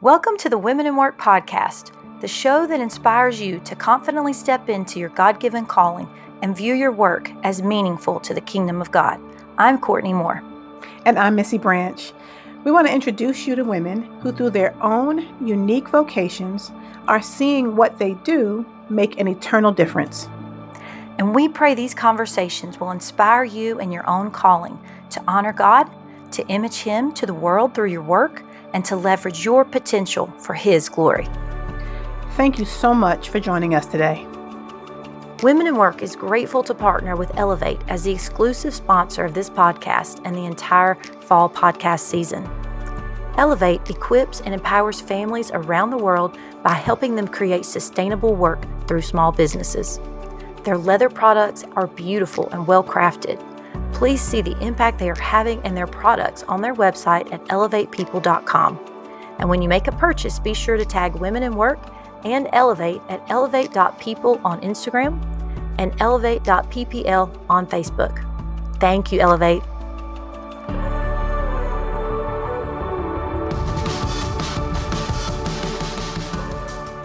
Welcome to the Women in Work podcast, the show that inspires you to confidently step into your God given calling and view your work as meaningful to the kingdom of God. I'm Courtney Moore. And I'm Missy Branch. We want to introduce you to women who, through their own unique vocations, are seeing what they do make an eternal difference. And we pray these conversations will inspire you in your own calling to honor God, to image Him to the world through your work, and to leverage your potential for His glory. Thank you so much for joining us today. Women in Work is grateful to partner with Elevate as the exclusive sponsor of this podcast and the entire fall podcast season. Elevate equips and empowers families around the world by helping them create sustainable work through small businesses. Their leather products are beautiful and well crafted. Please see the impact they are having and their products on their website at elevatepeople.com. And when you make a purchase, be sure to tag Women in Work and Elevate at elevate.people on Instagram and elevate.ppl on Facebook. Thank you, Elevate.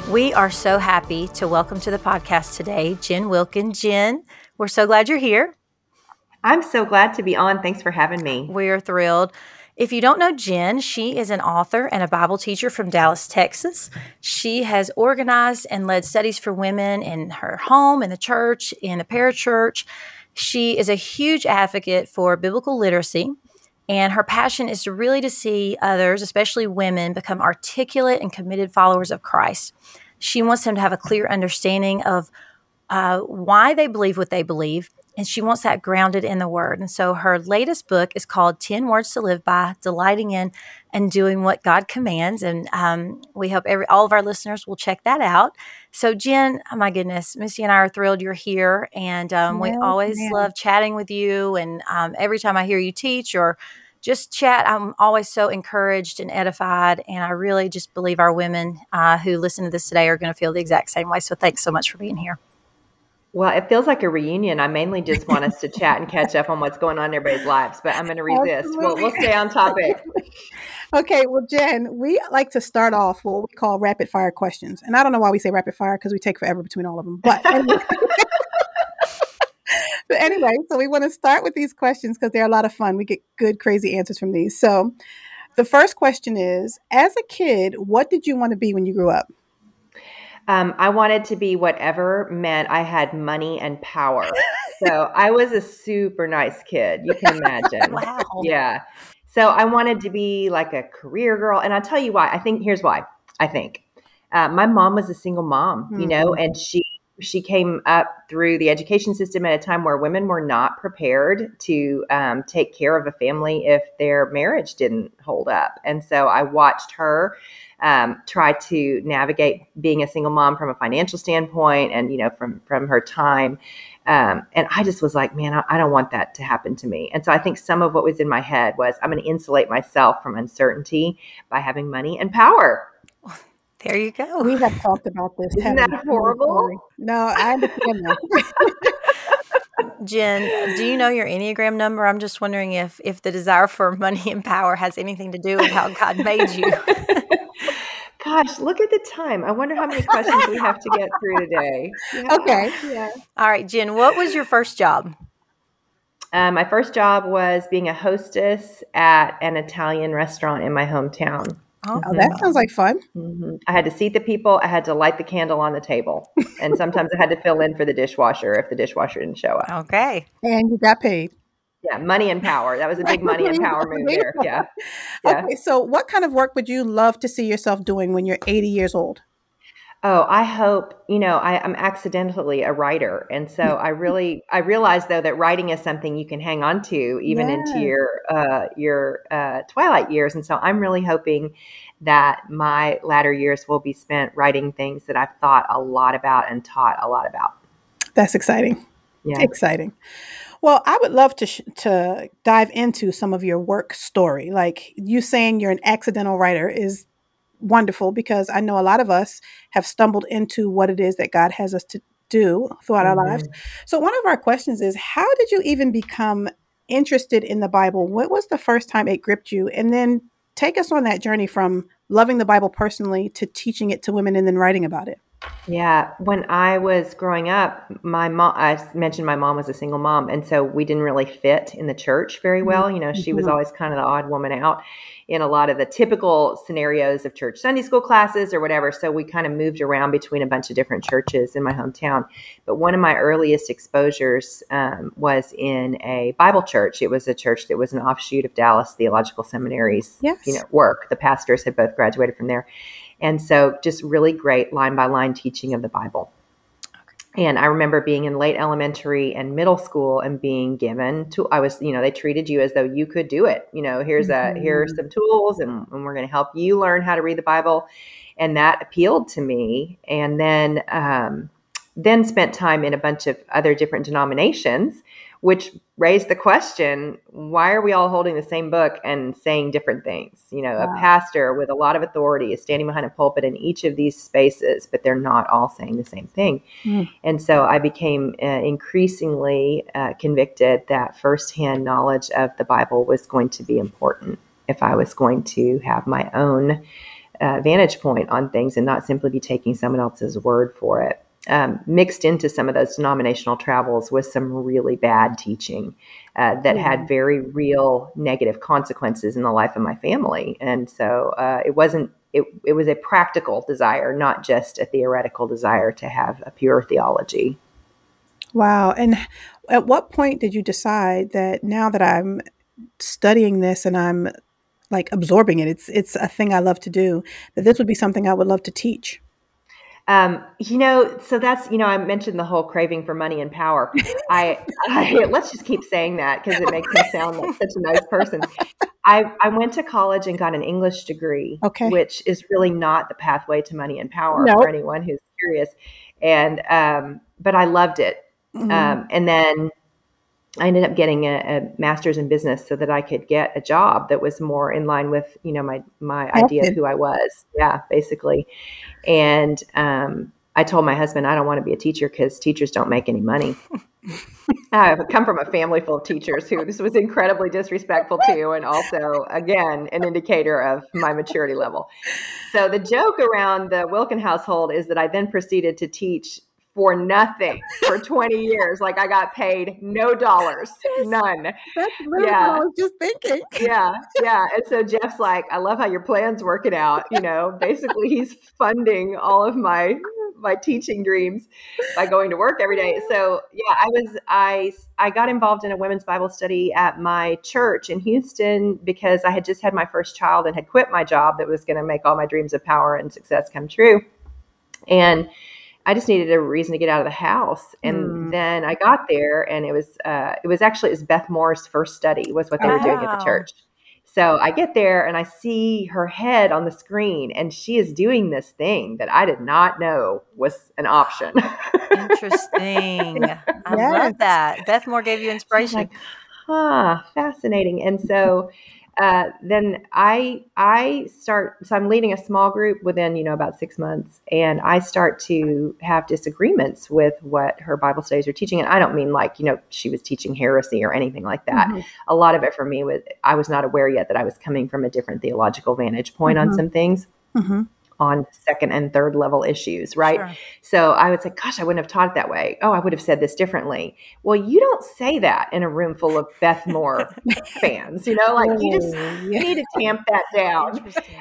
We are so happy to welcome to the podcast today Jen Wilkin. Jen, we're so glad you're here. I'm so glad to be on. Thanks for having me. We are thrilled. If you don't know Jen, she is an author and a Bible teacher from Dallas, Texas. She has organized and led studies for women in her home, in the church, in the parachurch. She is a huge advocate for biblical literacy, and her passion is to really to see others, especially women, become articulate and committed followers of Christ. She wants them to have a clear understanding of uh, why they believe what they believe, and she wants that grounded in the Word. And so her latest book is called 10 Words to Live By Delighting in and Doing What God Commands. And um, we hope every all of our listeners will check that out. So, Jen, oh my goodness, Missy and I are thrilled you're here. And um, we always love chatting with you. And um, every time I hear you teach or just chat. I'm always so encouraged and edified. And I really just believe our women uh, who listen to this today are going to feel the exact same way. So thanks so much for being here. Well, it feels like a reunion. I mainly just want us to chat and catch up on what's going on in everybody's lives, but I'm going to resist. We'll, we'll stay on topic. okay. Well, Jen, we like to start off what we call rapid fire questions. And I don't know why we say rapid fire because we take forever between all of them. But anyway. but anyway, so we want to start with these questions because they're a lot of fun. We get good, crazy answers from these. So the first question is As a kid, what did you want to be when you grew up? Um, I wanted to be whatever meant I had money and power. so I was a super nice kid. You can imagine. wow. Yeah. So I wanted to be like a career girl. And I'll tell you why. I think here's why. I think uh, my mom was a single mom, mm-hmm. you know, mm-hmm. and she she came up through the education system at a time where women were not prepared to um, take care of a family if their marriage didn't hold up. And so I watched her um, try to navigate being a single mom from a financial standpoint and, you know, from, from her time. Um, and I just was like, man, I, I don't want that to happen to me. And so I think some of what was in my head was I'm going to insulate myself from uncertainty by having money and power. There you go. We have talked about this. Isn't that horrible? No, I understand that. Jen, do you know your Enneagram number? I'm just wondering if if the desire for money and power has anything to do with how God made you. Gosh, look at the time. I wonder how many questions we have to get through today. Yeah. Okay. Yeah. All right, Jen, what was your first job? Um, my first job was being a hostess at an Italian restaurant in my hometown. Oh, that sounds like fun. Mm-hmm. I had to seat the people. I had to light the candle on the table, and sometimes I had to fill in for the dishwasher if the dishwasher didn't show up. Okay, and you got paid. Yeah, money and power. That was a big money and power move there. Yeah. yeah. Okay, so what kind of work would you love to see yourself doing when you're 80 years old? Oh, I hope, you know, I, am accidentally a writer. And so I really, I realize though that writing is something you can hang on to even yes. into your, uh, your, uh, twilight years. And so I'm really hoping that my latter years will be spent writing things that I've thought a lot about and taught a lot about. That's exciting. Yeah. Exciting. Well, I would love to sh- to dive into some of your work story. Like you saying you're an accidental writer is wonderful because I know a lot of us have stumbled into what it is that God has us to do throughout mm-hmm. our lives. Mm-hmm. So, one of our questions is How did you even become interested in the Bible? What was the first time it gripped you? And then take us on that journey from loving the Bible personally to teaching it to women and then writing about it? Yeah, when I was growing up, my mom, I mentioned my mom was a single mom. And so we didn't really fit in the church very well. You know, she was Mhm. always kind of the odd woman out in a lot of the typical scenarios of church Sunday school classes or whatever. So we kind of moved around between a bunch of different churches in my hometown. But one of my earliest exposures um, was in a Bible church. It was a church that was an offshoot of Dallas Theological Seminary's Yes. you know, work. The pastors had both graduated from there. And so just really great line by line teaching of the Bible. And I remember being in late elementary and middle school and being given to I was, you know, they treated you as though you could do it. You know, here's a here are some tools and, and we're gonna help you learn how to read the Bible. And that appealed to me. And then um, then spent time in a bunch of other different denominations, which raised the question why are we all holding the same book and saying different things? You know, Wow. a pastor with a lot of authority is standing behind a pulpit in each of these spaces, but they're not all saying the same thing. Mm. And so I became uh, increasingly uh, convicted that firsthand knowledge of the Bible was going to be important if I was going to have my own uh, vantage point on things and not simply be taking someone else's word for it. Um, mixed into some of those denominational travels was some really bad teaching uh, that Yeah. had very real negative consequences in the life of my family. And so uh, it wasn't, it, it was a practical desire, not just a theoretical desire to have a pure theology. Wow. And at what point did you decide that now that I'm studying this and I'm like absorbing it, it's it's a thing I love to do, that this would be something I would love to teach? Um, you know, so that's you know, I mentioned the whole craving for money and power. I, I let's just keep saying that because it makes me sound like such a nice person. I, I went to college and got an English degree, Okay. which is really not the pathway to money and power No. for anyone who's curious. And um, but I loved it. Mhm. Um, and then I ended up getting a, a master's in business so that I could get a job that was more in line with, you know, my my idea of who I was. Yeah, basically. And um, I told my husband I don't want to be a teacher because teachers don't make any money. I come from a family full of teachers who this was incredibly disrespectful to, and also, again, an indicator of my maturity level. So the joke around the Wilkin household is that I then proceeded to teach for nothing for 20 years. Like I got paid no dollars, none. That's literally what I was just thinking. Yeah, yeah. And so Jeff's like, I love how your plan's working out. You know, basically he's funding all of my my teaching dreams by going to work every day. So yeah, I was I I got involved in a women's Bible study at my church in Houston because I had just had my first child and had quit my job that was going to make all my dreams of power and success come true. And I just needed a reason to get out of the house. And Mm. then I got there and it was uh, it was actually it was Beth Moore's first study was what they were doing at the church. So I get there and I see her head on the screen and she is doing this thing that I did not know was an option. Interesting. I Yes. love that. Beth Moore gave you So I was inspiration. like, huh, fascinating. And so uh, then I I start so I'm leading a small group within you know about six months, and I start to have disagreements with what her Bible studies are teaching. And I don't mean like you know she was teaching heresy or anything like that. Mhm. A lot of it for me was I was not aware yet that I was coming from a different theological vantage point Mhm. on some things Mhm. On second and third level issues, right? Sure. So I would say, gosh, I wouldn't have taught it that way. Oh, I would have said this differently. Well, you don't say that in a room full of Beth Moore fans, you know, like you just yeah. need to tamp that down.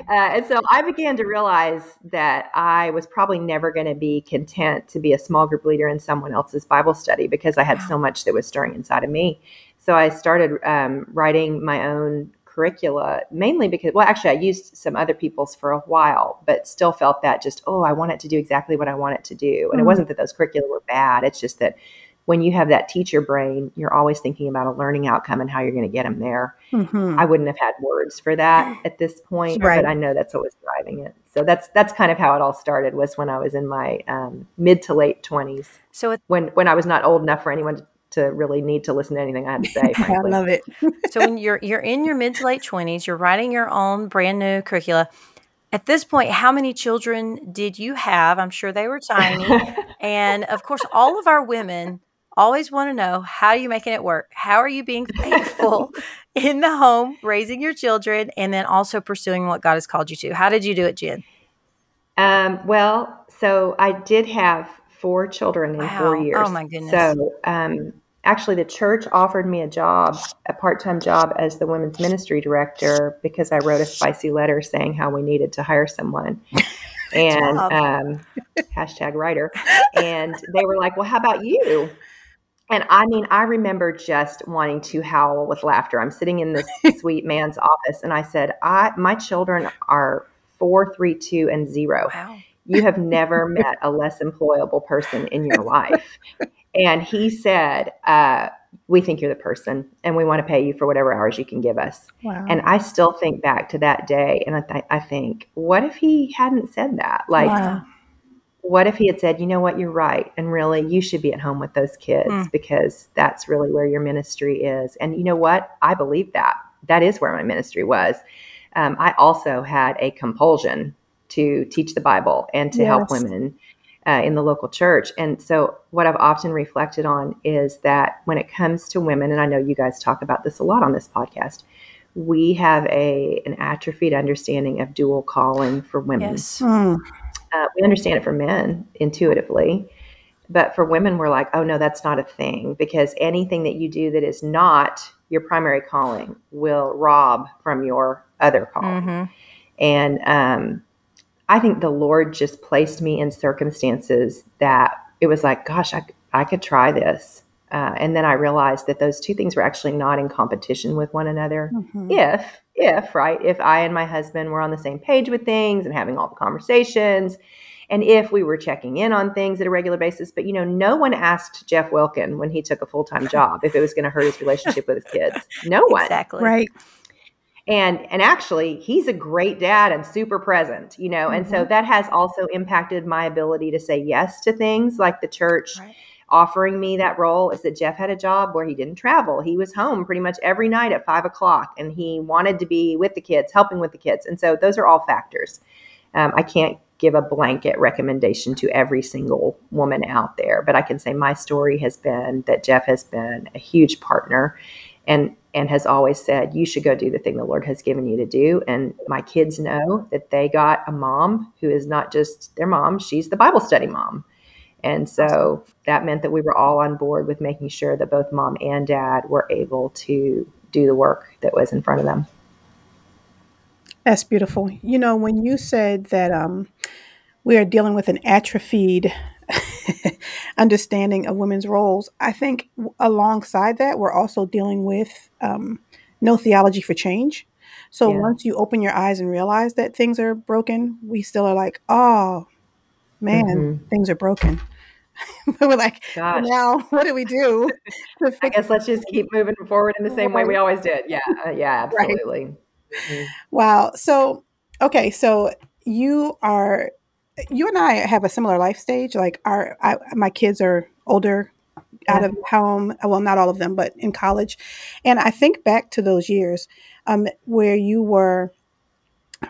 Uh, and so I began to realize that I was probably never going to be content to be a small group leader in someone else's Bible study because I had so much that was stirring inside of me. So I started um, writing my own curricula, mainly because, well, actually, I used some other people's for a while, but still felt that just, oh, I want it to do exactly what I want it to do. And it Mhm. wasn't that those curricula were bad, it's just that when you have that teacher brain, you're always thinking about a learning outcome and how you're going to get them there. Mhm. I wouldn't have had words for that at this point, Right. but I know that's what was driving it. So that's that's kind of how it all started. Was when I was in my um, mid to late twenties, So it, when when I was not old enough for anyone to, to really need to listen to anything I had to say. I love it. so when you're you're in your mid to late twenties, you're writing your own brand new curricula. At this point, how many children did you have? I'm sure they were tiny. and of course, all of our women always want to know how are you making it work? How are you being faithful in the home, raising your children, and then also pursuing what God has called you to? How did you do it, Jen? Um, well, so I did have four children in Wow. four years. Oh, my goodness. So um, actually, the church offered me a job, a part-time job as the women's ministry director because I wrote a spicy letter saying how we needed to hire someone. And um, hashtag writer. And they were like, "Well, how about you?" And I mean, I remember just wanting to howl with laughter. I'm sitting in this sweet man's office, and I said, "I my children are four, three, two, and zero Wow. you have never met a less employable person in your life. And he said, uh, We think you're the person, and we want to pay you for whatever hours you can give us. Wow. And I still think back to that day, and I, th- I think, what if he hadn't said that? Like, Wow. what if he had said, you know what, you're right, and really, you should be at home with those kids Mm. because that's really where your ministry is. And you know what? I believe that. That is where my ministry was. Um, I also had a compulsion to teach the Bible and to help women uh, in the local church. And so, what I've often reflected on is that when it comes to women, and I know you guys talk about this a lot on this podcast, we have a an atrophied understanding of dual calling for women. Yes. Mm. Uh, we understand it for men intuitively, but for women, we're like, oh no, that's not a thing because anything that you do that is not your primary calling will rob from your other calling. Mhm. And um, I think the Lord just placed me in circumstances that it was like, gosh, I, I could try this. Uh, and then I realized that those two things were actually not in competition with one another. Mhm. If, if, right, if I and my husband were on the same page with things and having all the conversations, and if we were checking in on things at a regular basis, but you know, no one asked Jeff Wilkin when he took a full time job if it was going to hurt his relationship with his kids. No one Exactly. Right. And and actually he's a great dad and super present you know and so that has also impacted my ability to say yes to things like the church Right. offering me that role is that jeff had a job where he didn't travel. He was home pretty much every night at five o'clock and he wanted to be with the kids helping with the kids and so those are all factors. Um, i can't give a blanket recommendation to every single woman out there but i can say my story has been that jeff has been a huge partner and and has always said you should go do the thing the lord has given you to do. And my kids know that they got a mom who is not just their mom she's the bible study mom. And so that meant that we were all on board with making sure that both mom and dad were able to do the work that was in front of them. That's beautiful. You know, when you said that um, we are dealing with an atrophied understanding of women's roles, I think alongside that, we're also dealing with um, no theology for change. So Yeah. once you open your eyes and realize that things are broken, we still are like, oh man, Mhm. things are broken. but we're like, gosh now what do we do to i guess let's just keep moving forward in the same way we always did yeah uh, yeah Right. absolutely Mhm. Wow. So, okay. So you are, you and I have a similar life stage. Like our, I, my kids are older, out of home. Well, not all of them, but in college. And I think back to those years um, where you were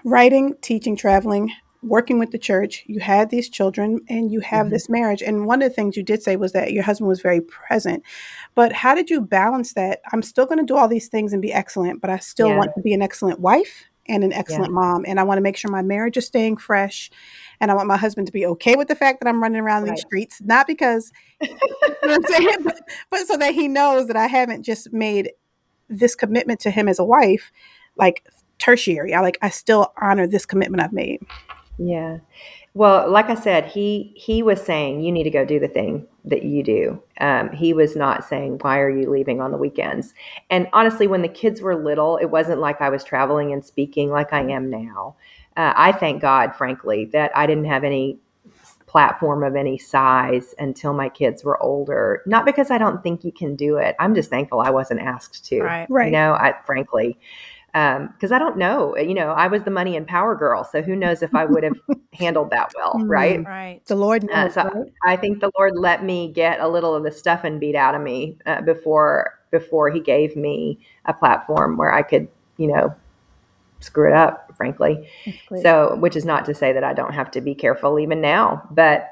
writing, teaching, traveling, working with the church. You had these children, and you have Mhm. this marriage. And one of the things you did say was that your husband was very present. But how did you balance that? I'm still going to do all these things and be excellent, but I still Yeah. want to be an excellent wife and an excellent mom. And I want to make sure my marriage is staying fresh. And I want my husband to be okay with the fact that I'm running around Right. these streets, not because, you know saying, but, but so that he knows that I haven't just made this commitment to him as a wife, like tertiary. I like, I still honor this commitment I've made. Yeah. Well, like I said, he he was saying you need to go do the thing that you do. Um, he was not saying why are you leaving on the weekends. And honestly, when the kids were little, it wasn't like I was traveling and speaking like I am now. Uh, I thank God, frankly, that I didn't have any platform of any size until my kids were older. Not because I don't think you can do it. I'm just thankful I wasn't asked to. Right. Right. You know, I frankly, because I don't know. You know, I was the money and power girl, so who knows if I would have handled that well, Mm. right? Right. The Lord Uh, knows. so right? I think the Lord let me get a little of the stuff and beat out of me uh, before before He gave me a platform where I could, you know, screw it up. Frankly, so which is not to say that I don't have to be careful even now, but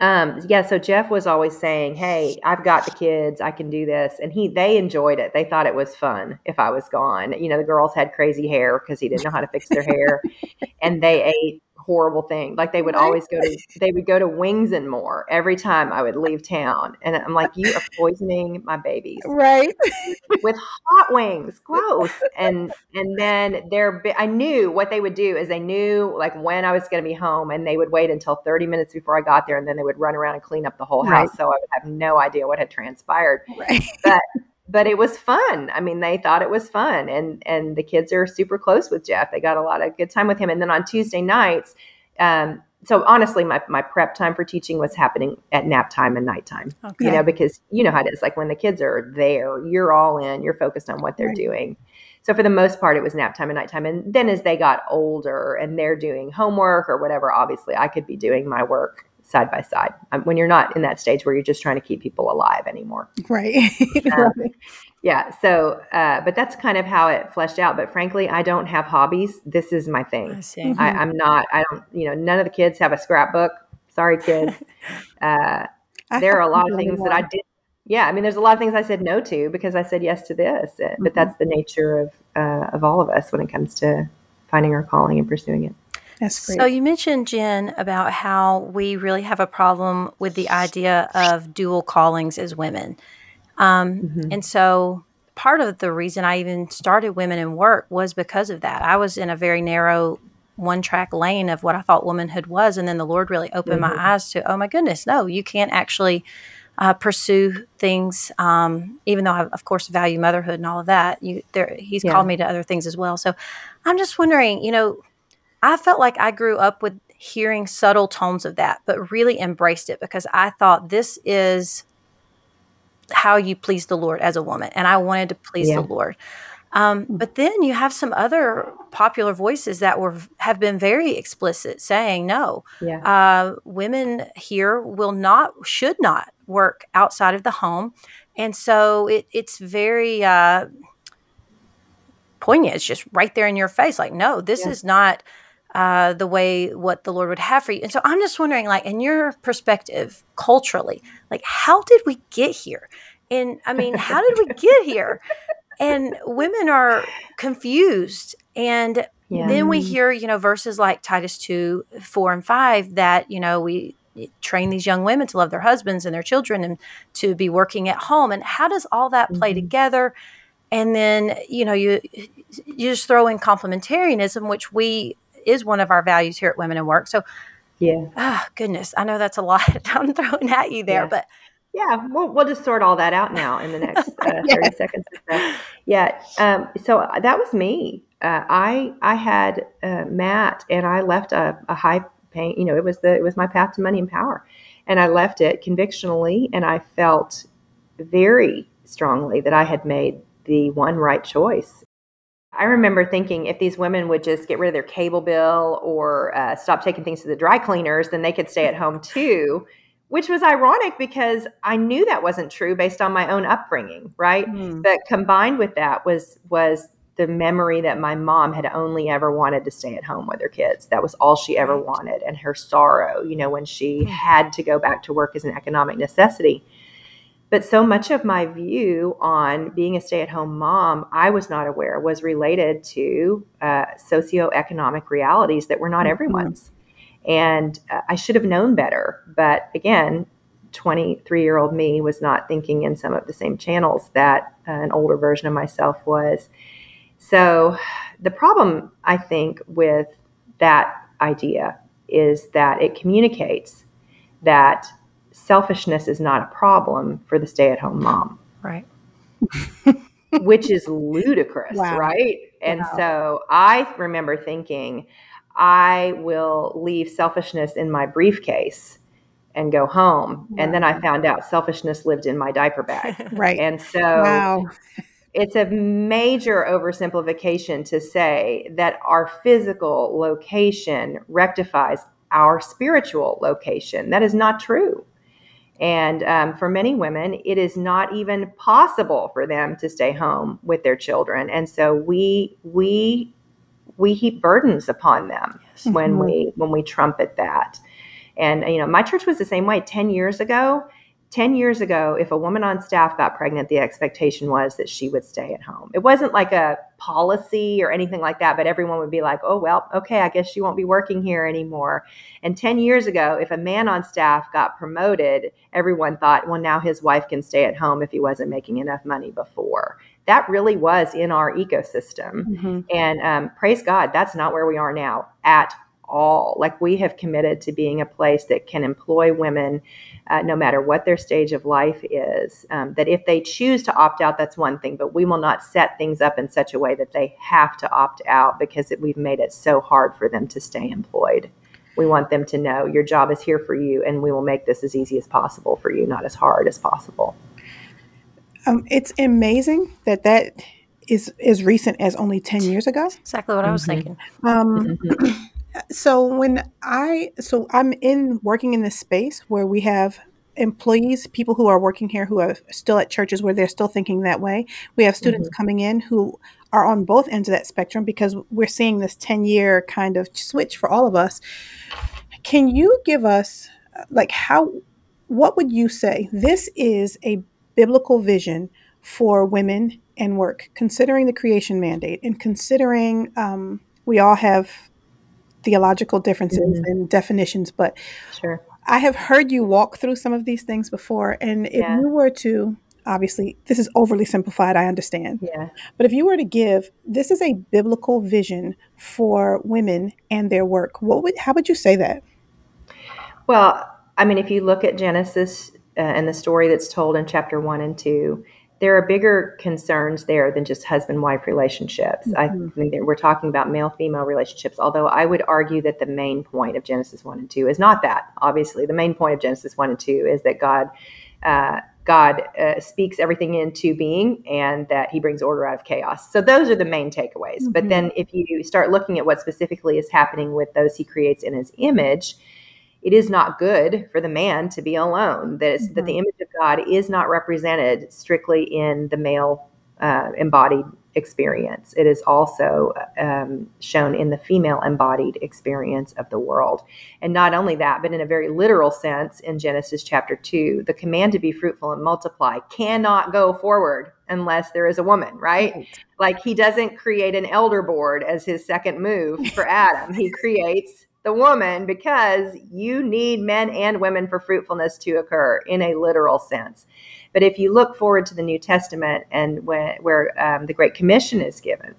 Um, yeah, so Jeff was always saying, "Hey, I've got the kids. I can do this," and he they enjoyed it. They thought it was fun if I was gone. You know, the girls had crazy hair because he didn't know how to fix their hair, and they ate horrible thing. Like they would always go to they would go to Wings and More every time I would leave town, and I'm like, you are poisoning my babies, right? with hot wings, gross. And and then they're I knew what they would do is they knew like when I was going to be home, and they would wait until 30 minutes before I got there, and then they would run around and clean up the whole house, right. so I would have no idea what had transpired. Right. But but it was fun. I mean, they thought it was fun, and and the kids are super close with Jeff. They got a lot of good time with him. And then on Tuesday nights, um, so honestly, my my prep time for teaching was happening at nap time and nighttime. Okay. You know, because you know how it is. Like when the kids are there, you're all in. You're focused on what they're right. doing. So for the most part, it was nap time and nighttime. And then as they got older and they're doing homework or whatever, obviously I could be doing my work side by side um, when you're not in that stage where you're just trying to keep people alive anymore. Right. um, yeah. So, uh, but that's kind of how it fleshed out. But frankly, I don't have hobbies. This is my thing. I see. I, am not, I don't, you know, none of the kids have a scrapbook. Sorry, kids. Uh, there are a lot of things that I did. Yeah. I mean, there's a lot of things I said no to because I said yes to this, uh, mm-hmm. but that's the nature of, uh, of all of us when it comes to finding our calling and pursuing it. That's great. So you mentioned Jen about how we really have a problem with the idea of dual callings as women, um, mm-hmm. and so part of the reason I even started Women in Work was because of that. I was in a very narrow one track lane of what I thought womanhood was, and then the Lord really opened mm-hmm. my eyes to, oh my goodness, no, you can't actually. Uh, pursue things, um, even though I, of course, value motherhood and all of that. You, there, he's yeah. called me to other things as well. So, I'm just wondering, you know, I felt like I grew up with hearing subtle tones of that, but really embraced it because I thought this is how you please the Lord as a woman. And I wanted to please yeah. the Lord. Um, mm. but then you have some other popular voices that were have been very explicit, saying no. Yeah. Uh, women here will not, should not work outside of the home, and so it, it's very uh, poignant. It's just right there in your face. Like, no, this yeah. is not uh, the way what the Lord would have for you. And so I'm just wondering, like, in your perspective, culturally, like, how did we get here? And I mean, how did we get here? And women are confused. And yeah. then we hear, you know, verses like Titus 2, 4, and 5 that, you know, we train these young women to love their husbands and their children and to be working at home. And how does all that play mm-hmm. together? And then, you know, you you just throw in complementarianism, which we is one of our values here at Women in Work. So, yeah. Oh, goodness. I know that's a lot I'm throwing at you there, yeah. but. Yeah, we'll, we'll just sort all that out now in the next uh, 30 seconds. Yeah. Um, so uh, that was me. Uh, I I had uh, Matt and I left a, a high paying, you know, it was the it was my path to money and power. And I left it convictionally and I felt very strongly that I had made the one right choice I remember thinking if these women would just get rid of their cable bill or uh, stop taking things to the dry cleaners, then they could stay at home too. Which was ironic because I knew that wasn't true based on my own upbringing, right? Mm. But combined with that was was the memory that my mom had only ever wanted to stay at home with her kids. That was all she ever wanted, and her sorrow, you know, when she hmm. had to go back to work as an economic necessity. But so much of my view on being a stay at home mom, I was not aware was related to uh, socioeconomic realities that were not mm-hmm. everyone's. And uh, I should have known better. But again, 23 year old me was not thinking in some of the same channels that uh, an older version of myself was. So the problem, I think, with that idea is that it communicates that selfishness is not a problem for the stay at home mom. Right. which is ludicrous, wow. right? And wow. so I remember thinking, I will leave selfishness in my briefcase and go home. Wow. And then I found out selfishness lived in my diaper bag. right. And so wow. it's a major oversimplification to say that our physical location rectifies our spiritual location. That is not true. And um, for many women, it is not even possible for them to stay home with their children. And so we we we heap burdens upon them yes. when mm-hmm. we when we trumpet that. And, you know, my church was the same way 10 years ago 10 years ago, if a woman on staff got pregnant, the expectation was that she would stay at home. It wasn't like a policy or anything like that, but everyone would be like, oh, well, okay, I guess she won't be working here anymore. And 10 years ago, if a man on staff got promoted, everyone thought, well, now his wife can stay at home if he wasn't making enough money before. That really was in our ecosystem. Mm-hmm. And um, praise God, that's not where we are now at all. Like we have committed to being a place that can employ women uh, no matter what their stage of life is. Um, that if they choose to opt out, that's one thing, but we will not set things up in such a way that they have to opt out because it, we've made it so hard for them to stay employed. We want them to know your job is here for you, and we will make this as easy as possible for you, not as hard as possible. Um, it's amazing that that is as recent as only 10 years ago. Exactly what mm-hmm. I was mm-hmm. thinking. Um, mm-hmm. So when I so I'm in working in this space where we have employees, people who are working here who are still at churches where they're still thinking that way. We have students mm-hmm. coming in who are on both ends of that spectrum because we're seeing this 10 year kind of switch for all of us. Can you give us like how what would you say this is a biblical vision for women and work considering the creation mandate and considering um, we all have theological differences mm-hmm. and definitions, but sure. I have heard you walk through some of these things before. And if yeah. you were to, obviously, this is overly simplified, I understand. Yeah. But if you were to give, this is a biblical vision for women and their work, what would, how would you say that? Well, I mean, if you look at Genesis uh, and the story that's told in chapter one and two, there are bigger concerns there than just husband wife relationships. Mm-hmm. I think that we're talking about male female relationships, although I would argue that the main point of Genesis 1 and 2 is not that. Obviously, the main point of Genesis 1 and 2 is that God. Uh, God uh, speaks everything into being and that he brings order out of chaos. So those are the main takeaways. Mm-hmm. But then if you start looking at what specifically is happening with those he creates in his image, it is not good for the man to be alone. That, mm-hmm. that the mm-hmm. image of God is not represented strictly in the male uh, embodied experience. It is also um, shown in the female embodied experience of the world. And not only that, but in a very literal sense, in Genesis chapter 2, the command to be fruitful and multiply cannot go forward unless there is a woman, right? right? Like he doesn't create an elder board as his second move for Adam. he creates the woman because you need men and women for fruitfulness to occur in a literal sense. But if you look forward to the New Testament and when, where um, the Great Commission is given,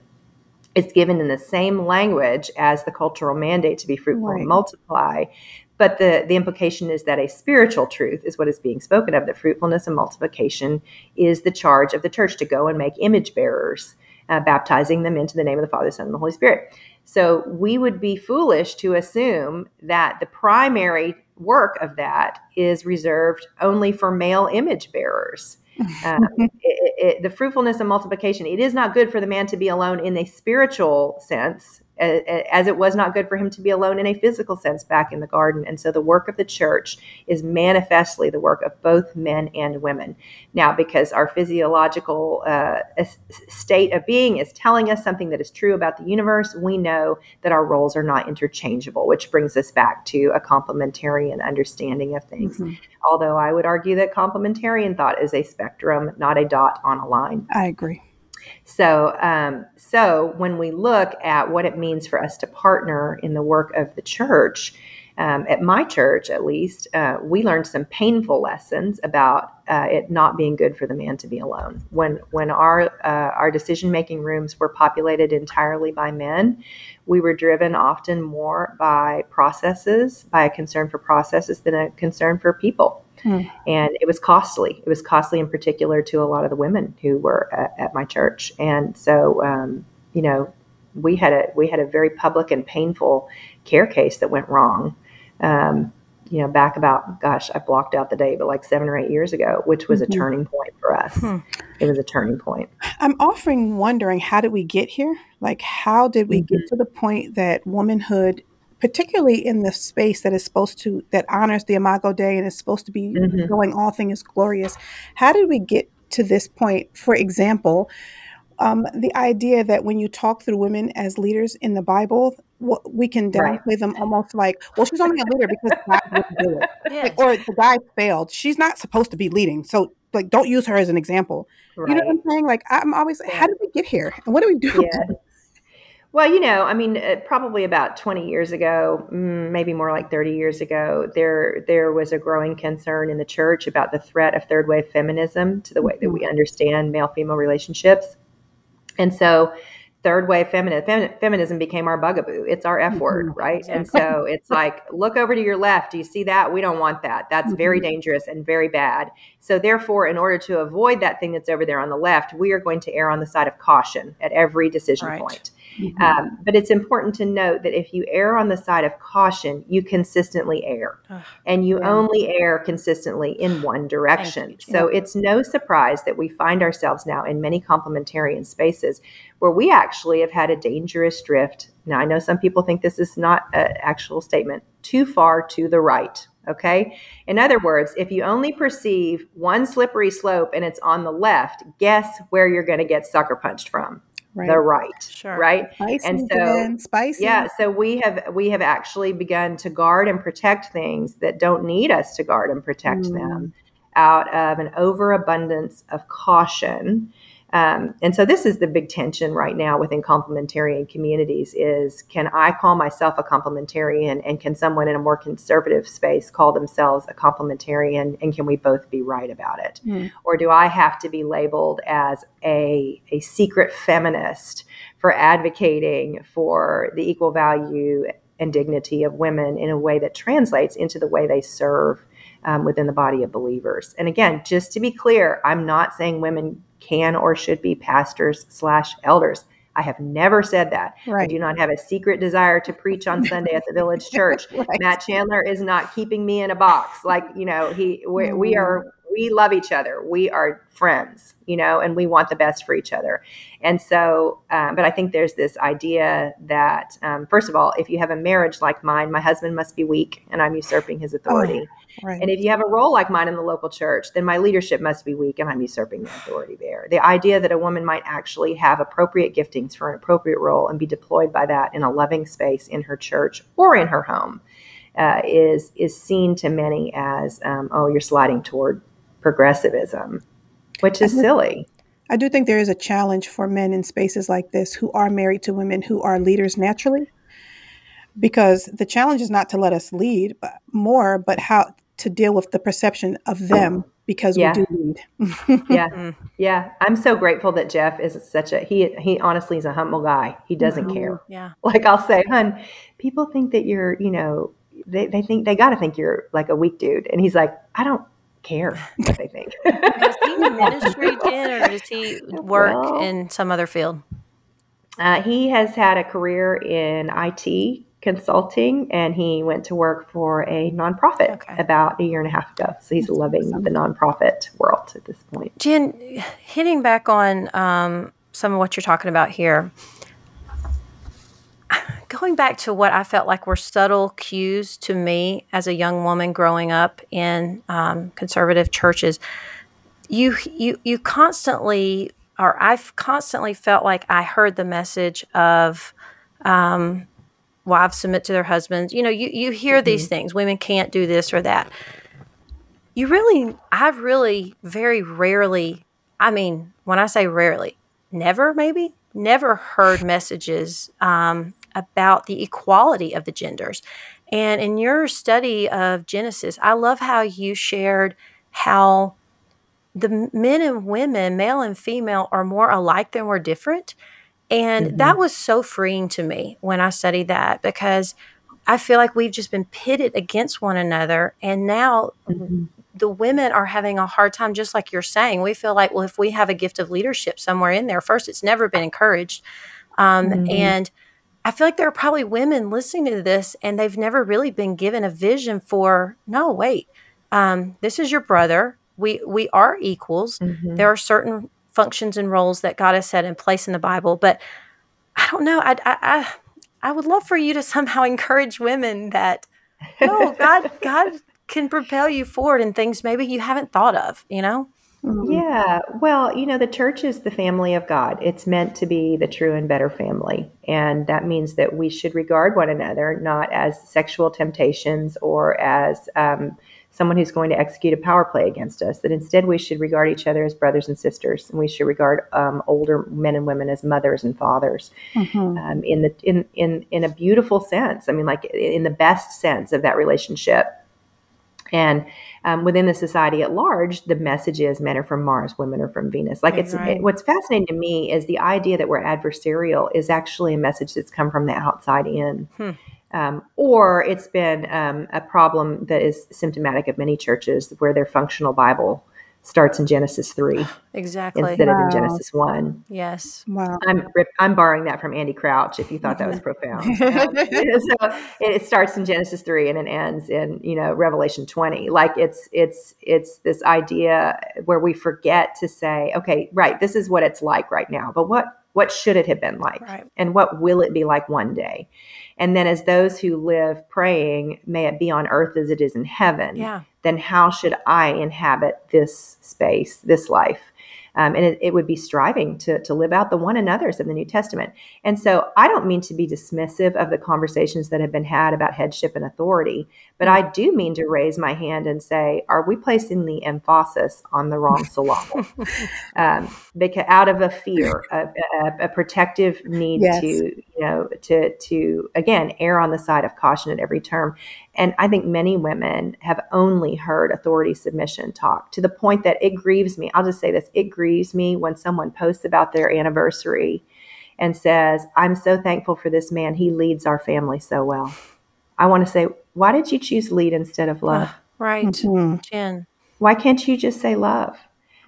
it's given in the same language as the cultural mandate to be fruitful right. and multiply. But the, the implication is that a spiritual truth is what is being spoken of, that fruitfulness and multiplication is the charge of the church to go and make image bearers, uh, baptizing them into the name of the Father, Son, and the Holy Spirit. So we would be foolish to assume that the primary work of that is reserved only for male image bearers. Um, it, it, the fruitfulness and multiplication, it is not good for the man to be alone in a spiritual sense as it was not good for him to be alone in a physical sense back in the garden. And so the work of the church is manifestly the work of both men and women. Now, because our physiological uh, state of being is telling us something that is true about the universe, we know that our roles are not interchangeable, which brings us back to a complementarian understanding of things. Mm-hmm. Although I would argue that complementarian thought is a spectrum, not a dot on a line. I agree. So, um, so when we look at what it means for us to partner in the work of the church, um, at my church at least, uh, we learned some painful lessons about uh, it not being good for the man to be alone. When when our uh, our decision making rooms were populated entirely by men, we were driven often more by processes, by a concern for processes than a concern for people. Hmm. And it was costly. It was costly in particular to a lot of the women who were at, at my church. And so, um, you know, we had a we had a very public and painful care case that went wrong. Um, you know, back about gosh, I blocked out the date, but like seven or eight years ago, which was mm-hmm. a turning point for us. Hmm. It was a turning point. I'm offering wondering how did we get here? Like, how did we mm-hmm. get to the point that womanhood particularly in the space that is supposed to that honors the imago dei and is supposed to be mm-hmm. going all things glorious how did we get to this point for example um, the idea that when you talk through women as leaders in the bible we can downplay right. them almost like, well, she's only a leader because God wouldn't do it, yes. like, or the guy failed. She's not supposed to be leading, so like, don't use her as an example. Right. You know what I'm saying? Like, I'm always, yeah. how did we get here, and what do we do? Yeah. Well, you know, I mean, uh, probably about 20 years ago, mm, maybe more like 30 years ago, there there was a growing concern in the church about the threat of third wave feminism to the way that we mm-hmm. understand male female relationships. And so third wave feminism, feminism became our bugaboo. It's our F word, mm-hmm. right? And so it's like, look over to your left. Do you see that? We don't want that. That's very mm-hmm. dangerous and very bad. So therefore, in order to avoid that thing that's over there on the left, we are going to err on the side of caution at every decision right. point. Mm-hmm. Um, but it's important to note that if you err on the side of caution, you consistently err. and you yeah. only err consistently in one direction. So it's no surprise that we find ourselves now in many complementarian spaces where we actually have had a dangerous drift. Now, I know some people think this is not an actual statement, too far to the right. Okay. In other words, if you only perceive one slippery slope and it's on the left, guess where you're going to get sucker punched from? Right. the right sure. right spicy and so spicy yeah so we have we have actually begun to guard and protect things that don't need us to guard and protect mm. them out of an overabundance of caution um, and so this is the big tension right now within complementarian communities is can I call myself a complementarian and can someone in a more conservative space call themselves a complementarian and can we both be right about it? Mm. Or do I have to be labeled as a, a secret feminist for advocating for the equal value and dignity of women in a way that translates into the way they serve um, within the body of believers. And again, just to be clear, I'm not saying women can or should be pastors slash elders. I have never said that. Right. I do not have a secret desire to preach on Sunday at the village church. right. Matt Chandler is not keeping me in a box. Like, you know, he we, mm. we are we love each other. We are friends, you know, and we want the best for each other. And so, um, but I think there's this idea that, um, first of all, if you have a marriage like mine, my husband must be weak and I'm usurping his authority. Oh. Right. And if you have a role like mine in the local church, then my leadership must be weak and I'm usurping the authority there. The idea that a woman might actually have appropriate giftings for an appropriate role and be deployed by that in a loving space in her church or in her home uh, is is seen to many as um, oh you're sliding toward progressivism, which is silly. I do think there is a challenge for men in spaces like this who are married to women who are leaders naturally because the challenge is not to let us lead but more but how to deal with the perception of them because yeah. we do need. yeah. Mm. Yeah. I'm so grateful that Jeff is such a he he honestly is a humble guy. He doesn't mm-hmm. care. Yeah. Like I'll say, hun, people think that you're, you know, they, they think they gotta think you're like a weak dude. And he's like, I don't care what they think. does he ministry in or does he work well, in some other field? Uh, he has had a career in IT consulting and he went to work for a nonprofit okay. about a year and a half ago. So he's That's loving awesome. the nonprofit world at this point. Jen, hitting back on um, some of what you're talking about here, going back to what I felt like were subtle cues to me as a young woman growing up in um, conservative churches, you you you constantly or I've constantly felt like I heard the message of um, wives submit to their husbands. You know, you, you hear mm-hmm. these things women can't do this or that. You really, I've really very rarely, I mean, when I say rarely, never maybe, never heard messages um, about the equality of the genders. And in your study of Genesis, I love how you shared how the men and women, male and female, are more alike than we're different. And mm-hmm. that was so freeing to me when I studied that because I feel like we've just been pitted against one another. And now mm-hmm. the women are having a hard time, just like you're saying. We feel like, well, if we have a gift of leadership somewhere in there, first, it's never been encouraged. Um, mm-hmm. And I feel like there are probably women listening to this and they've never really been given a vision for, no, wait, um, this is your brother. We, we are equals. Mm-hmm. There are certain functions and roles that God has set in place in the Bible. But I don't know. I, I, I would love for you to somehow encourage women that, no, God, God can propel you forward in things maybe you haven't thought of, you know? Mm-hmm. Yeah. Well, you know, the church is the family of God. It's meant to be the true and better family. And that means that we should regard one another not as sexual temptations or as um, someone who's going to execute a power play against us, that instead we should regard each other as brothers and sisters. And we should regard um, older men and women as mothers and fathers mm-hmm. um, in, the, in, in, in a beautiful sense. I mean, like in the best sense of that relationship. And um, within the society at large, the message is men are from Mars, women are from Venus. Like it's right. it, what's fascinating to me is the idea that we're adversarial is actually a message that's come from the outside in. Hmm. Um, or it's been um, a problem that is symptomatic of many churches where their functional Bible starts in Genesis 3 exactly instead wow. of in Genesis 1. Yes. Wow. I'm I'm borrowing that from Andy Crouch if you thought that was profound. um, so it starts in Genesis 3 and it ends in, you know, Revelation 20. Like it's it's it's this idea where we forget to say, okay, right, this is what it's like right now. But what what should it have been like? Right. And what will it be like one day? And then as those who live praying, may it be on earth as it is in heaven. Yeah. Then how should I inhabit this space, this life? Um, and it, it, would be striving to, to live out the one another's of the New Testament. And so I don't mean to be dismissive of the conversations that have been had about headship and authority, but I do mean to raise my hand and say, are we placing the emphasis on the wrong syllable? um, because out of a fear, a, a, a protective need yes. to, you know, to, to again, err on the side of caution at every term. And I think many women have only heard authority submission talk to the point that it grieves me. I'll just say this it grieves me when someone posts about their anniversary and says, I'm so thankful for this man. He leads our family so well. I want to say, why did you choose lead instead of love? Uh, right. Mm-hmm. Jen. Why can't you just say love?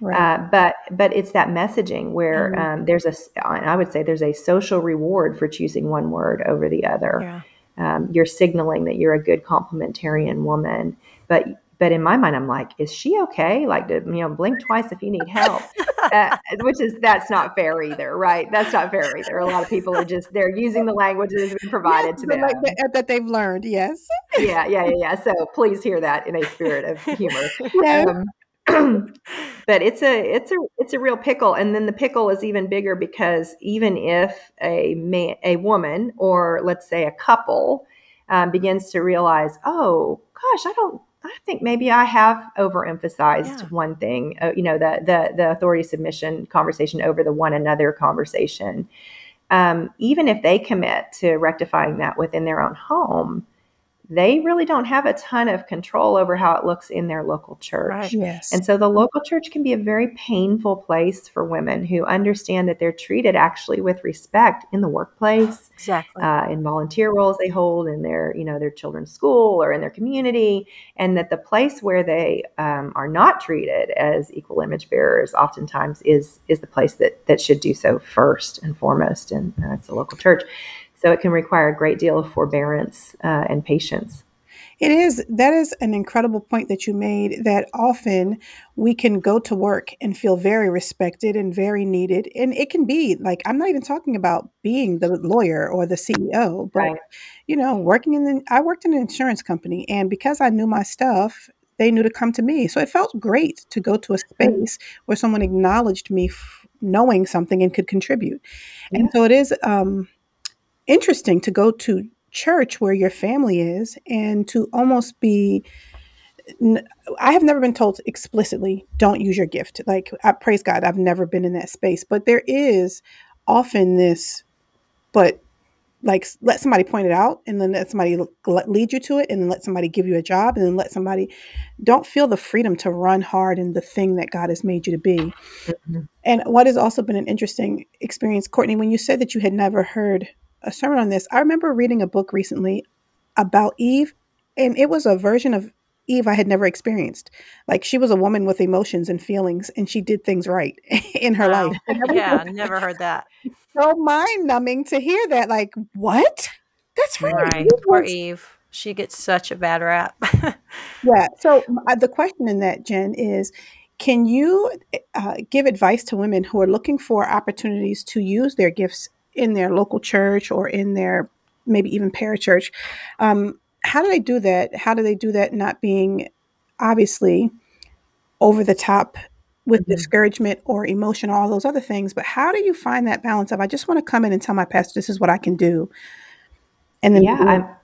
Right. Uh, but but it's that messaging where mm-hmm. um, there's a I would say there's a social reward for choosing one word over the other. Yeah um, you're signaling that you're a good complementarian woman. But but in my mind, I'm like, is she okay? Like, to, you know, blink twice if you need help, uh, which is that's not fair either, right? That's not fair either. A lot of people are just they're using the language that has been provided yes, to them like that they've learned. Yes. yeah, yeah, yeah, yeah. So please hear that in a spirit of humor. Um, but it's a it's a it's a real pickle and then the pickle is even bigger because even if a man a woman or let's say a couple um, begins to realize oh gosh i don't i think maybe i have overemphasized yeah. one thing uh, you know the, the the authority submission conversation over the one another conversation um, even if they commit to rectifying that within their own home they really don't have a ton of control over how it looks in their local church. Right. Yes. And so the local church can be a very painful place for women who understand that they're treated actually with respect in the workplace, exactly, uh, in volunteer roles they hold in their, you know, their children's school or in their community, and that the place where they um, are not treated as equal image bearers oftentimes is is the place that that should do so first and foremost, and uh, it's the local church. So it can require a great deal of forbearance uh, and patience. It is. That is an incredible point that you made that often we can go to work and feel very respected and very needed. And it can be like, I'm not even talking about being the lawyer or the CEO, but, right. you know, working in the, I worked in an insurance company and because I knew my stuff, they knew to come to me. So it felt great to go to a space where someone acknowledged me f- knowing something and could contribute. Yeah. And so it is, um, interesting to go to church where your family is and to almost be I have never been told explicitly don't use your gift. Like I praise God, I've never been in that space, but there is often this but like let somebody point it out and then let somebody lead you to it and then let somebody give you a job and then let somebody don't feel the freedom to run hard in the thing that God has made you to be. Mm-hmm. And what has also been an interesting experience Courtney when you said that you had never heard a sermon on this. I remember reading a book recently about Eve, and it was a version of Eve I had never experienced. Like she was a woman with emotions and feelings, and she did things right in her wow. life. yeah, never heard that. So mind numbing to hear that. Like, what? That's right. Right. Poor Eve. She gets such a bad rap. yeah. So uh, the question in that, Jen, is can you uh, give advice to women who are looking for opportunities to use their gifts in their local church or in their maybe even parachurch. Um, how do they do that? How do they do that not being obviously over the top with mm-hmm. discouragement or emotion, all those other things. But how do you find that balance of I just want to come in and tell my pastor this is what I can do, and then yeah,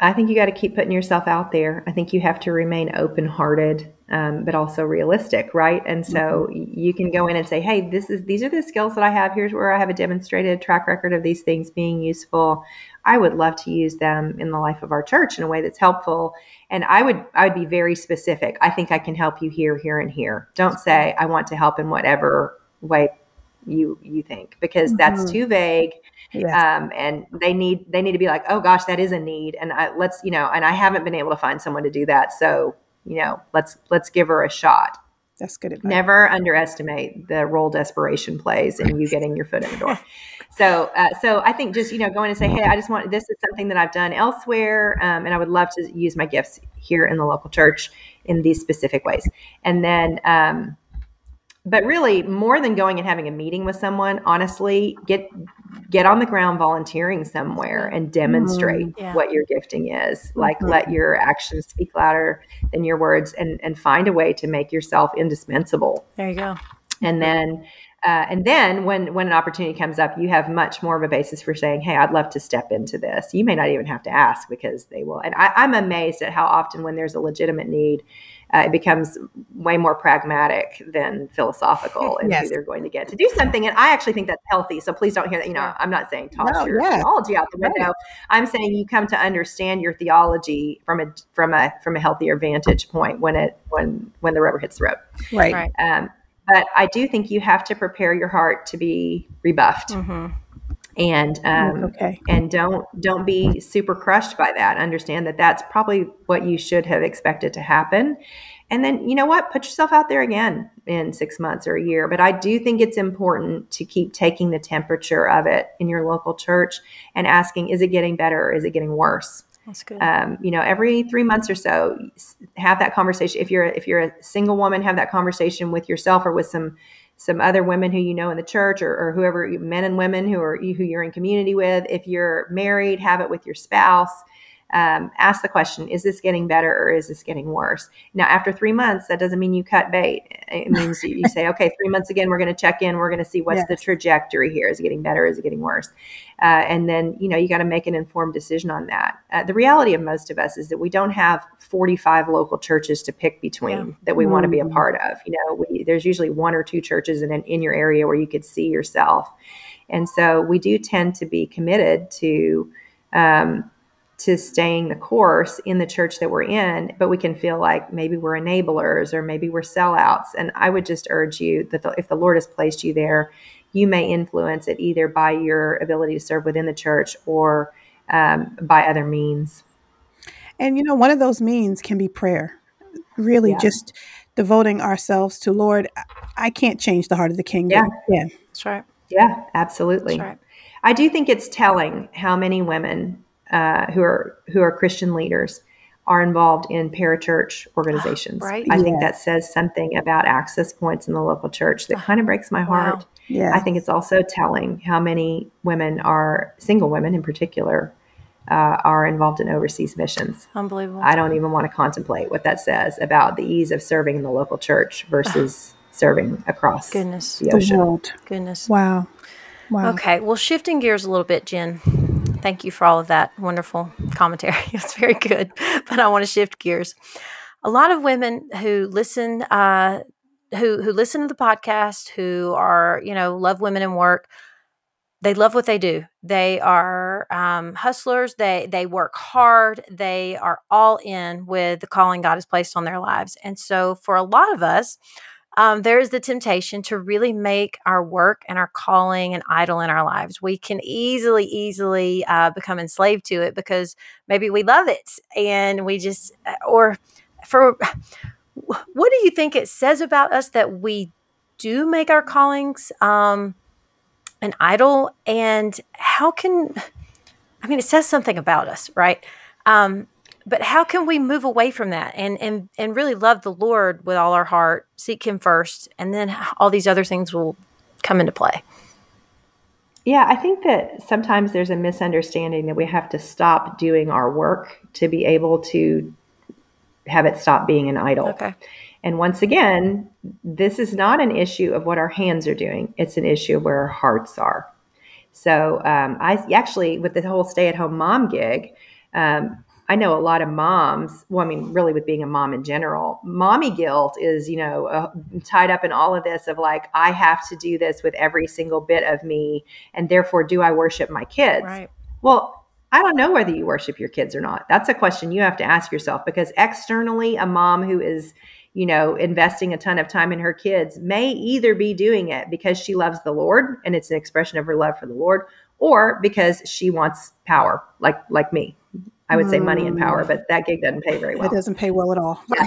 I think you got to keep putting yourself out there. I think you have to remain open hearted, um, but also realistic, right? And so mm-hmm. you can go in and say, "Hey, this is these are the skills that I have. Here's where I have a demonstrated track record of these things being useful. I would love to use them in the life of our church in a way that's helpful." And I would I would be very specific. I think I can help you here, here, and here. Don't say I want to help in whatever way you you think because mm-hmm. that's too vague yes. um, and they need they need to be like oh gosh that is a need and I, let's you know and i haven't been able to find someone to do that so you know let's let's give her a shot. That's good advice. never underestimate the role desperation plays in you getting your foot in the door. So uh, so i think just you know going and say hey i just want this is something that i've done elsewhere um, and i would love to use my gifts here in the local church in these specific ways. And then um, but really more than going and having a meeting with someone honestly get get on the ground volunteering somewhere and demonstrate mm, yeah. what your gifting is like mm-hmm. let your actions speak louder than your words and and find a way to make yourself indispensable. There you go. And then uh, and then when when an opportunity comes up you have much more of a basis for saying hey i'd love to step into this. You may not even have to ask because they will. And I, i'm amazed at how often when there's a legitimate need uh, it becomes way more pragmatic than philosophical and yes. who they're going to get to do something. And I actually think that's healthy. So please don't hear that. You know, I'm not saying toss no, your yeah. theology out the window. Right. I'm saying you come to understand your theology from a from a from a healthier vantage point when it when when the rubber hits the road. Right. Um, but I do think you have to prepare your heart to be rebuffed. Mm-hmm and um, okay. and don't don't be super crushed by that understand that that's probably what you should have expected to happen and then you know what put yourself out there again in six months or a year but i do think it's important to keep taking the temperature of it in your local church and asking is it getting better or is it getting worse that's good. Um, you know, every three months or so, have that conversation. If you're if you're a single woman, have that conversation with yourself or with some some other women who you know in the church or, or whoever men and women who are who you're in community with. If you're married have it with your spouse um, ask the question is this getting better or is this getting worse now after three months that doesn't mean you cut bait it means you say okay three months again we're going to check in we're going to see what's yes. the trajectory here is it getting better is it getting worse uh, and then you know you got to make an informed decision on that uh, the reality of most of us is that we don't have 45 local churches to pick between yeah. that we mm-hmm. want to be a mm-hmm. part of you know we, there's usually one or two churches in, in your area where you could see yourself and so we do tend to be committed to um, to staying the course in the church that we're in, but we can feel like maybe we're enablers or maybe we're sellouts. And I would just urge you that the, if the Lord has placed you there, you may influence it either by your ability to serve within the church or um, by other means. And you know, one of those means can be prayer. Really, yeah. just devoting ourselves to Lord. I can't change the heart of the king. Yeah, yeah, that's right. Yeah, absolutely. Right. I do think it's telling how many women uh, who are who are Christian leaders are involved in parachurch organizations. Right. I think that says something about access points in the local church that kind of breaks my heart. Wow. Yeah. I think it's also telling how many women are single women in particular uh, are involved in overseas missions. Unbelievable. I don't even want to contemplate what that says about the ease of serving in the local church versus serving across Goodness. the ocean. The world. Goodness. Wow. Wow. Okay. Well, shifting gears a little bit, Jen thank you for all of that wonderful commentary. it's very good, but I want to shift gears. A lot of women who listen, uh, who who listen to the podcast, who are you know love women in work, they love what they do. They are um, hustlers. They they work hard. They are all in with the calling God has placed on their lives. And so, for a lot of us, um, there is the temptation to really make our work and our calling an idol in our lives. We can easily, easily uh, become enslaved to it because maybe we love it and we just, uh, or for, what do you think it says about us that we do make our callings um, an idol? And how can, I mean, it says something about us, right? Um, but how can we move away from that and and and really love the lord with all our heart seek him first and then all these other things will come into play? Yeah i think that sometimes there's a misunderstanding that we have to stop doing our work to be able to have it stop being an idol. Okay. And once again, this is not an issue of what our hands are doing, it's an issue of where our hearts are. So um, I actually, with the whole stay at home mom gig, um, I know a lot of moms. Well, I mean, really, with being a mom in general, mommy guilt is, you know, uh, tied up in all of this of like, I have to do this with every single bit of me, and therefore, do I worship my kids? Right. Well, I don't know whether you worship your kids or not. That's a question you have to ask yourself because externally, a mom who is, you know, investing a ton of time in her kids may either be doing it because she loves the Lord and it's an expression of her love for the Lord, or because she wants power, like like me. I would say money and power, mm. but that gig doesn't pay very well. It doesn't pay well at all. yeah.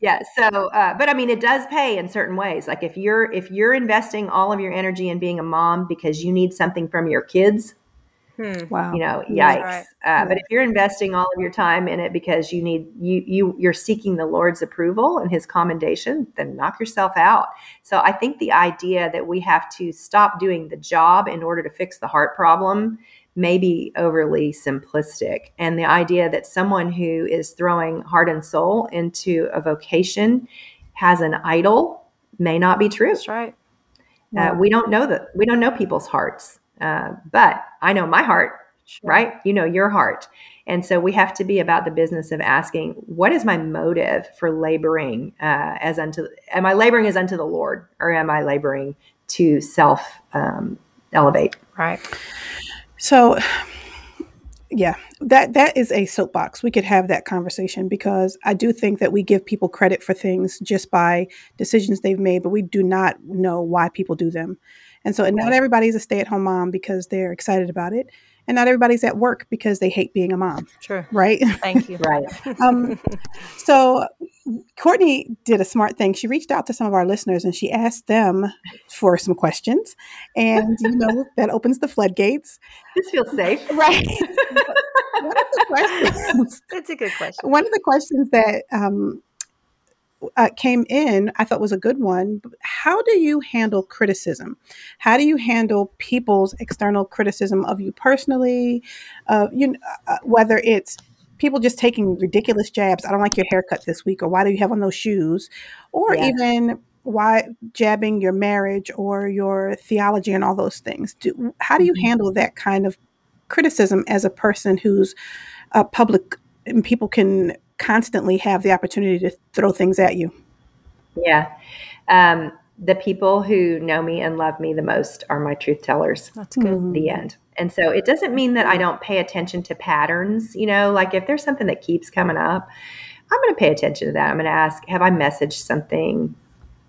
yeah. So, uh, but I mean, it does pay in certain ways. Like if you're if you're investing all of your energy in being a mom because you need something from your kids, Hmm. Wow. You know, yikes. Right. Uh, but if you're investing all of your time in it because you need you you you're seeking the Lord's approval and His commendation, then knock yourself out. So I think the idea that we have to stop doing the job in order to fix the heart problem may be overly simplistic. And the idea that someone who is throwing heart and soul into a vocation has an idol may not be true. That's right. Uh, we don't know that we don't know people's hearts. Uh, but I know my heart, sure. right? You know your heart. And so we have to be about the business of asking, what is my motive for laboring uh, as unto, am I laboring as unto the Lord or am I laboring to self um, elevate? Right. So, yeah, that that is a soapbox. We could have that conversation because I do think that we give people credit for things just by decisions they've made, but we do not know why people do them. And so, and not everybody's a stay at home mom because they're excited about it. And not everybody's at work because they hate being a mom. Sure. Right. Thank you. right. um, so, Courtney did a smart thing. She reached out to some of our listeners and she asked them for some questions. And, you know, that opens the floodgates. This feels safe. Right. one of the questions. That's a good question. One of the questions that um, uh, came in, I thought was a good one. How do you handle criticism? How do you handle people's external criticism of you personally? Uh, you know, uh, whether it's people just taking ridiculous jabs. I don't like your haircut this week, or why do you have on those shoes, or yeah. even why jabbing your marriage or your theology and all those things. Do, how do you mm-hmm. handle that kind of criticism as a person who's a public and people can constantly have the opportunity to throw things at you. Yeah. Um, the people who know me and love me the most are my truth tellers. That's good. Mm-hmm. The end. And so it doesn't mean that I don't pay attention to patterns. You know, like if there's something that keeps coming up, I'm going to pay attention to that. I'm going to ask, have I messaged something,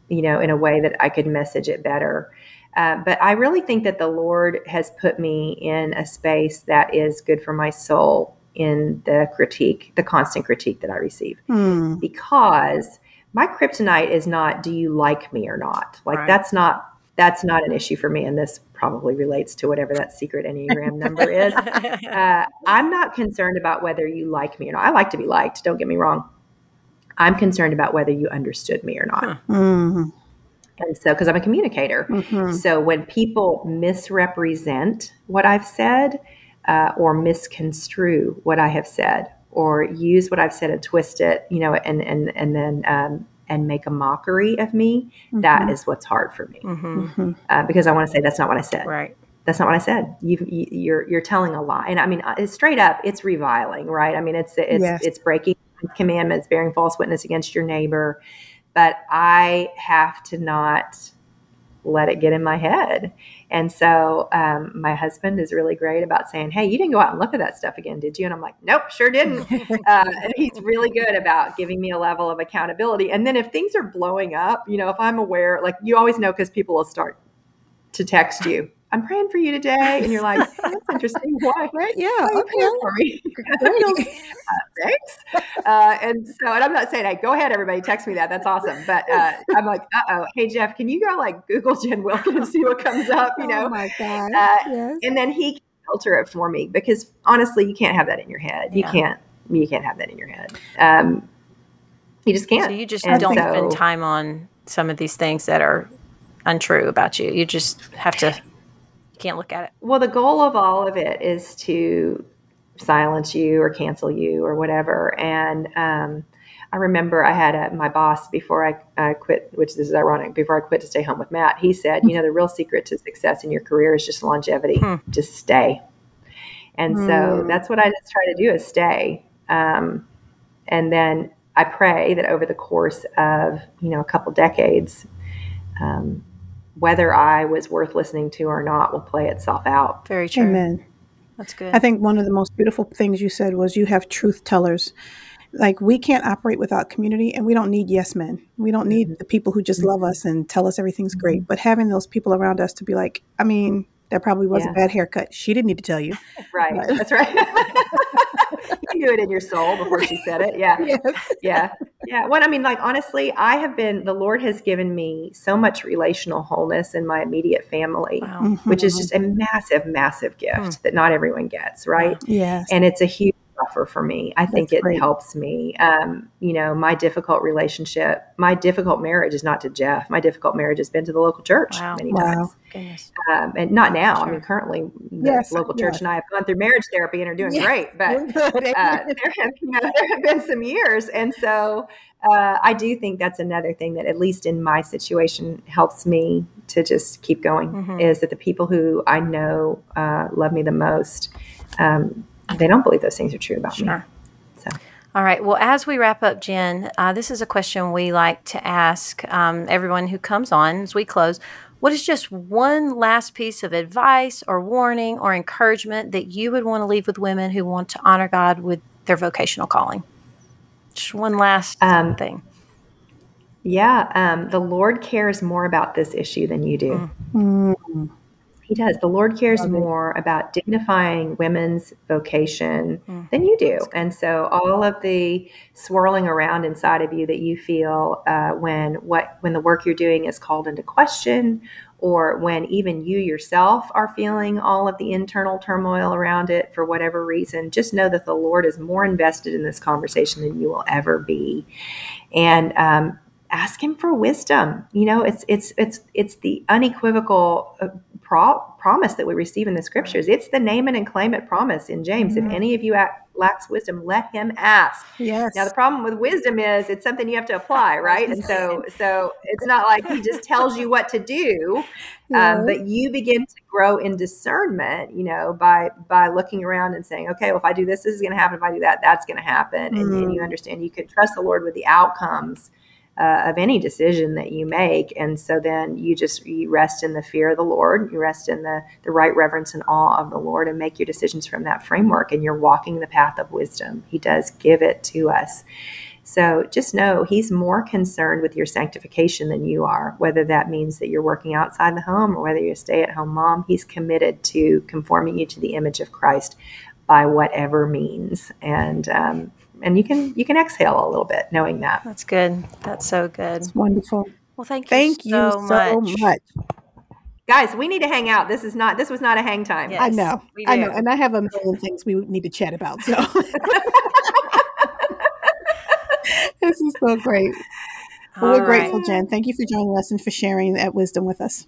you know, in a way that I could message it better? Uh, but I really think that the Lord has put me in a space that is good for my soul in the critique, the constant critique that I receive. Hmm. Because my kryptonite is not do you like me or not? Like right. that's not that's not an issue for me and this probably relates to whatever that secret enneagram number is uh, i'm not concerned about whether you like me or not i like to be liked don't get me wrong i'm concerned about whether you understood me or not mm-hmm. and so because i'm a communicator mm-hmm. so when people misrepresent what i've said uh, or misconstrue what I have said or use what I've said and twist it, you know, and and and then um, and make a mockery of me. Mm-hmm. That is what's hard for me mm-hmm. mm-hmm. uh, because I want to say that's not what I said. Right. That's not what I said. You, you, you're you're telling a lie, and I mean, uh, straight up, it's reviling, right? I mean, it's it's yes. it's breaking commandments, bearing false witness against your neighbor. But I have to not let it get in my head. And so um, my husband is really great about saying, Hey, you didn't go out and look at that stuff again, did you? And I'm like, Nope, sure didn't. uh, and he's really good about giving me a level of accountability. And then if things are blowing up, you know, if I'm aware, like you always know because people will start to text you I'm praying for you today. And you're like, that's interesting. Why? Right? Yeah. Okay. uh, thanks. Uh, and so, and I'm not saying, hey, go ahead, everybody, text me that. That's awesome. But uh, I'm like, uh oh, hey, Jeff, can you go like Google Jen Wilkin and see what comes up? You know? Oh my God. Uh, yes. And then he can filter it for me because honestly, you can't have that in your head. You yeah. can't, you can't have that in your head. Um, you just can't. So you just and don't so, spend time on some of these things that are untrue about you. You just have to you can't look at it. Well, the goal of all of it is to silence you or cancel you or whatever. And um, I remember I had a, my boss before I, I quit, which is ironic, before I quit to stay home with Matt, he said, you know, the real secret to success in your career is just longevity. Hmm. Just stay. And hmm. so that's what I just try to do is stay. Um, and then I pray that over the course of, you know, a couple decades, um, whether I was worth listening to or not will play itself out. Very true. Amen. That's good. I think one of the most beautiful things you said was you have truth tellers. Like we can't operate without community and we don't need yes men. We don't need mm-hmm. the people who just love us and tell us everything's great. Mm-hmm. But having those people around us to be like, I mean, that probably was yeah. a bad haircut. She didn't need to tell you. Right. But. That's right. you knew it in your soul before she said it. Yeah. Yes. Yeah. Yeah. Well, I mean, like, honestly, I have been, the Lord has given me so much relational wholeness in my immediate family, wow. mm-hmm. which is just a massive, massive gift mm. that not everyone gets. Right. Yes. And it's a huge buffer for me. I think That's it great. helps me. Um, you know, my difficult relationship, my difficult marriage is not to Jeff. My difficult marriage has been to the local church wow. many wow. times. Um, and not now. Sure. I mean, currently, the yes, local church yes. and I have gone through marriage therapy and are doing yes. great. But uh, there have you know there have been some years, and so uh, I do think that's another thing that, at least in my situation, helps me to just keep going. Mm-hmm. Is that the people who I know uh, love me the most. Um, they don't believe those things are true about sure. me. So. All right. Well, as we wrap up, Jen, uh, this is a question we like to ask um, everyone who comes on as we close. What is just one last piece of advice or warning or encouragement that you would want to leave with women who want to honor God with their vocational calling? Just one last um, thing. Yeah, um, the Lord cares more about this issue than you do. Mm. Mm. He does. The Lord cares Love more it. about dignifying women's vocation mm. than you do. And so all of the swirling around inside of you that you feel uh, when what when the work you're doing is called into question or when even you yourself are feeling all of the internal turmoil around it for whatever reason, just know that the Lord is more invested in this conversation than you will ever be. And um, ask him for wisdom. You know, it's it's it's it's the unequivocal uh, pro- promise that we receive in the scriptures. It's the name it and claim it promise in James. Mm-hmm. If any of you lacks wisdom, let him ask. Yes. Now the problem with wisdom is it's something you have to apply, right? and so so it's not like he just tells you what to do, um, but you begin to grow in discernment. You know, by by looking around and saying, okay, well, if I do this, this is going to happen. If I do that, that's going to happen. Mm-hmm. And, and you mm. understand you can trust the Lord with the outcomes uh, of any decision that you make. And so then you just you rest in the fear of the Lord, you rest in the, the right reverence and awe of the Lord, and make your decisions from that framework. And you're walking the path of wisdom. He does give it to us. So just know He's more concerned with your sanctification than you are, whether that means that you're working outside the home or whether you're a stay at home mom. He's committed to conforming you to the image of Christ by whatever means. And um, and you can you can exhale a little bit knowing that. That's good. That's so good. It's wonderful. Well, thank you. Thank so you so much. much. Guys, we need to hang out. This is not. This was not a hang time. Yes, I know. I know, and I have a million things we need to chat about. So this is so great. Well, we're right. grateful, Jen. Thank you for joining us and for sharing that wisdom with us.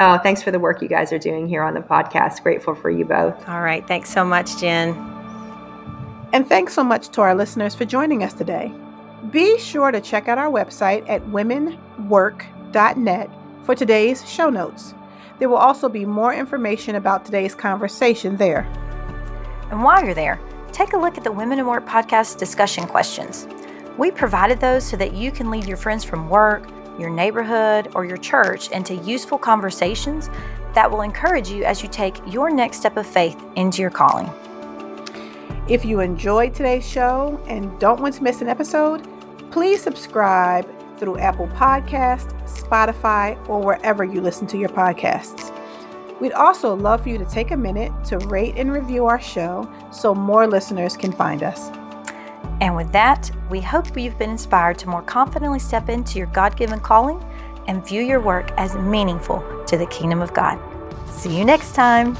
Oh, thanks for the work you guys are doing here on the podcast. Grateful for you both. All right. Thanks so much, Jen. And thanks so much to our listeners for joining us today. Be sure to check out our website at womenwork.net for today's show notes. There will also be more information about today's conversation there. And while you're there, take a look at the Women in Work podcast discussion questions. We provided those so that you can lead your friends from work, your neighborhood, or your church into useful conversations that will encourage you as you take your next step of faith into your calling. If you enjoyed today's show and don't want to miss an episode, please subscribe through Apple Podcast, Spotify, or wherever you listen to your podcasts. We'd also love for you to take a minute to rate and review our show so more listeners can find us. And with that, we hope you've been inspired to more confidently step into your God given calling and view your work as meaningful to the kingdom of God. See you next time.